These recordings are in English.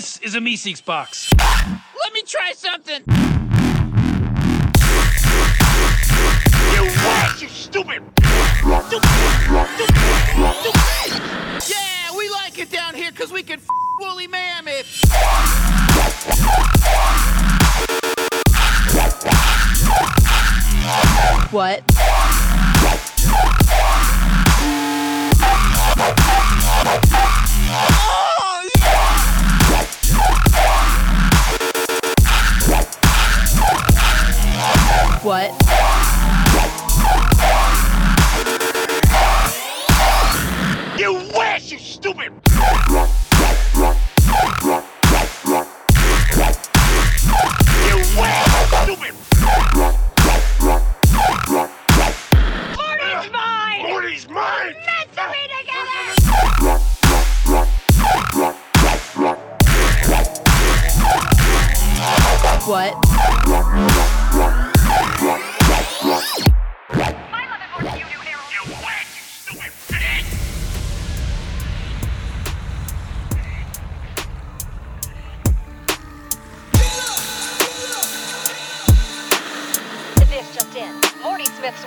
This is a Meeseeks box. Let me try something. You what? You stupid. Yeah, we like it down here because we can f- woolly mammoth. What? Oh! What?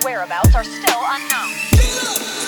whereabouts are still unknown.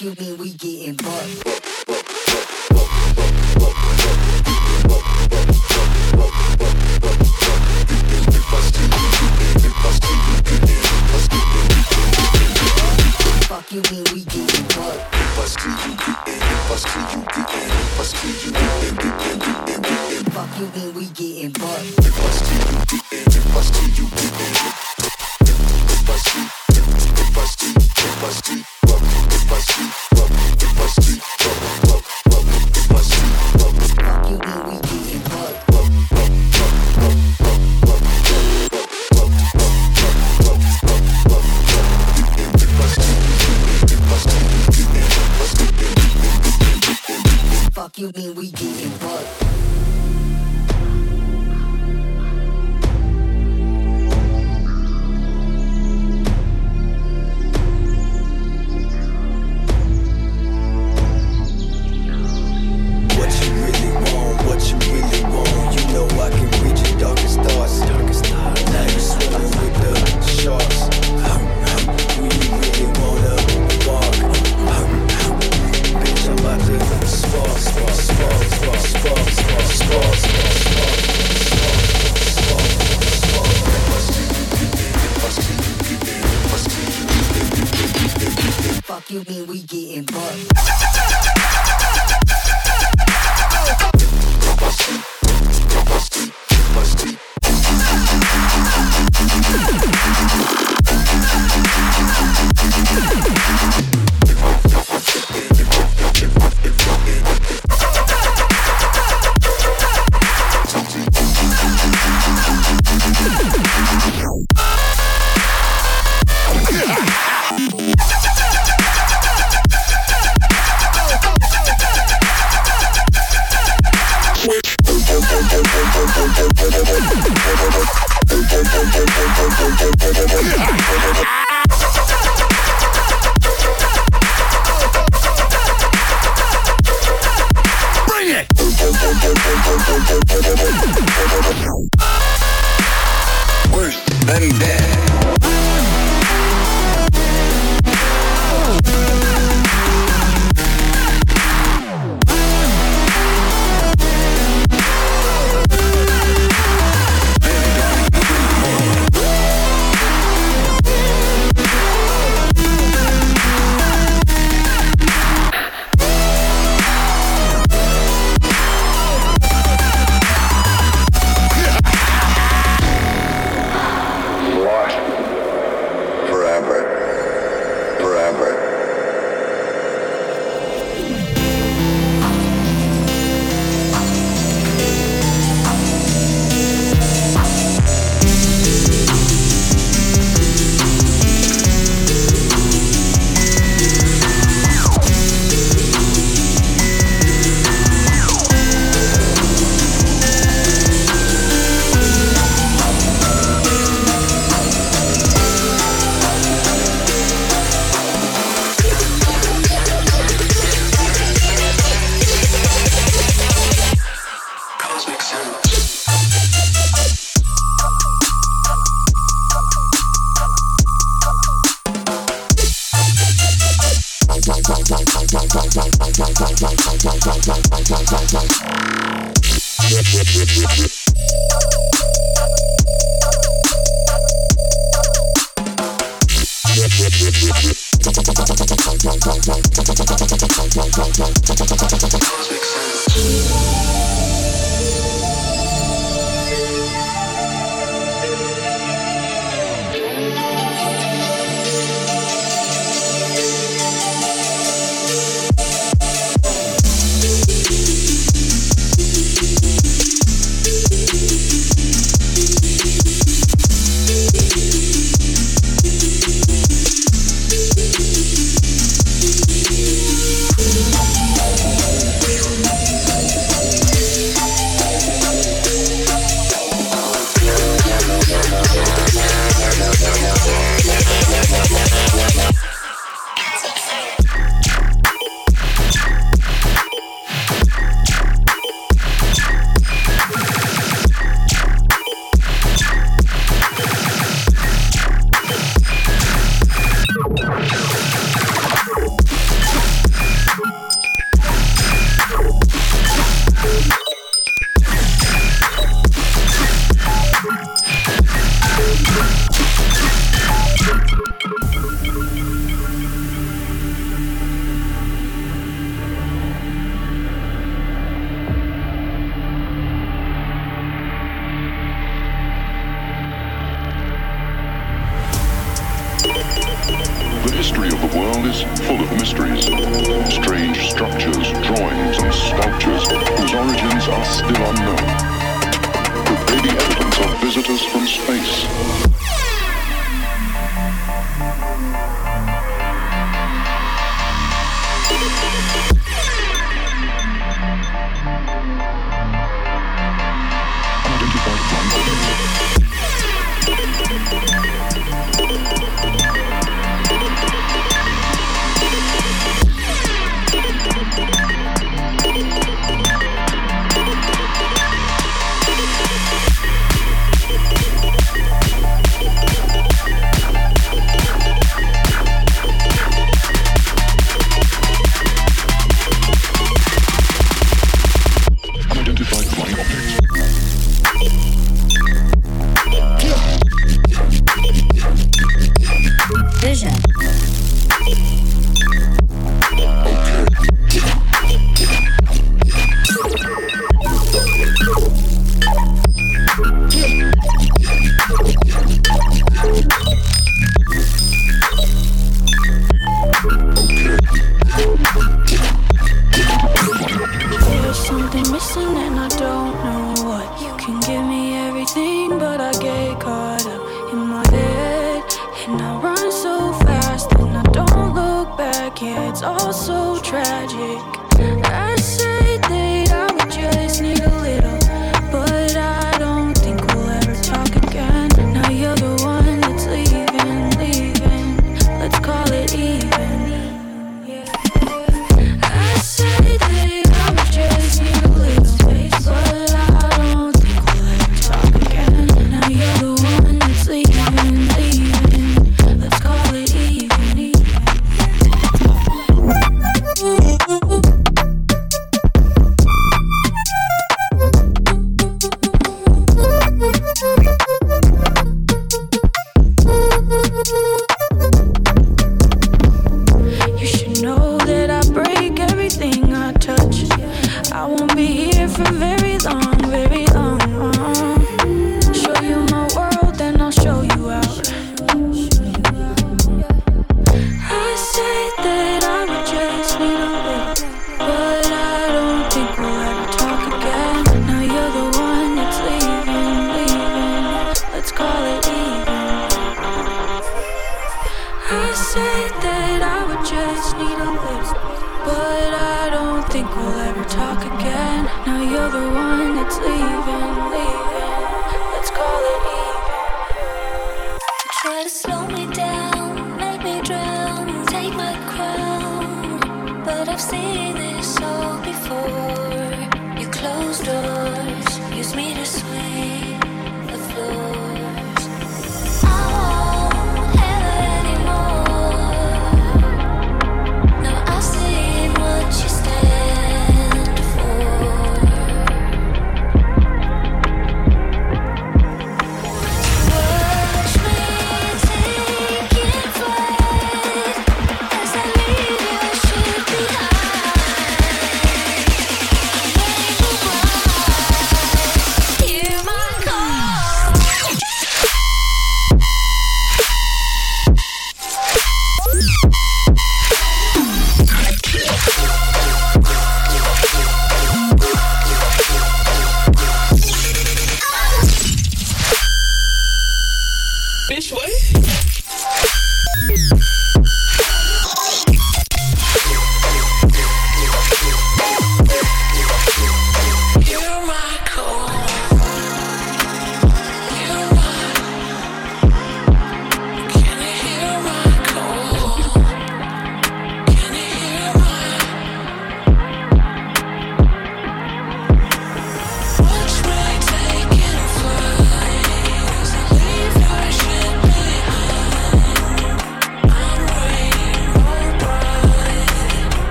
you mean we getting bucked?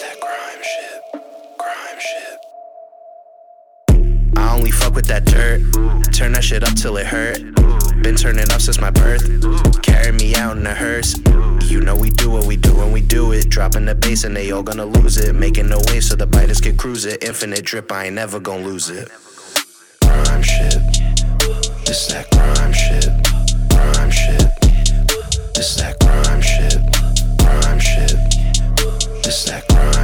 That shit. Shit. I only fuck with that dirt. Turn that shit up till it hurt. Been turning up since my birth. Carry me out in a hearse. You know we do what we do when we do it. Dropping the bass and they all gonna lose it. Making no wave so the biters can cruise it. Infinite drip, I ain't never gonna lose it. Grime shit. This that grime shit. Grime shit. This that grime shit. It's that grind.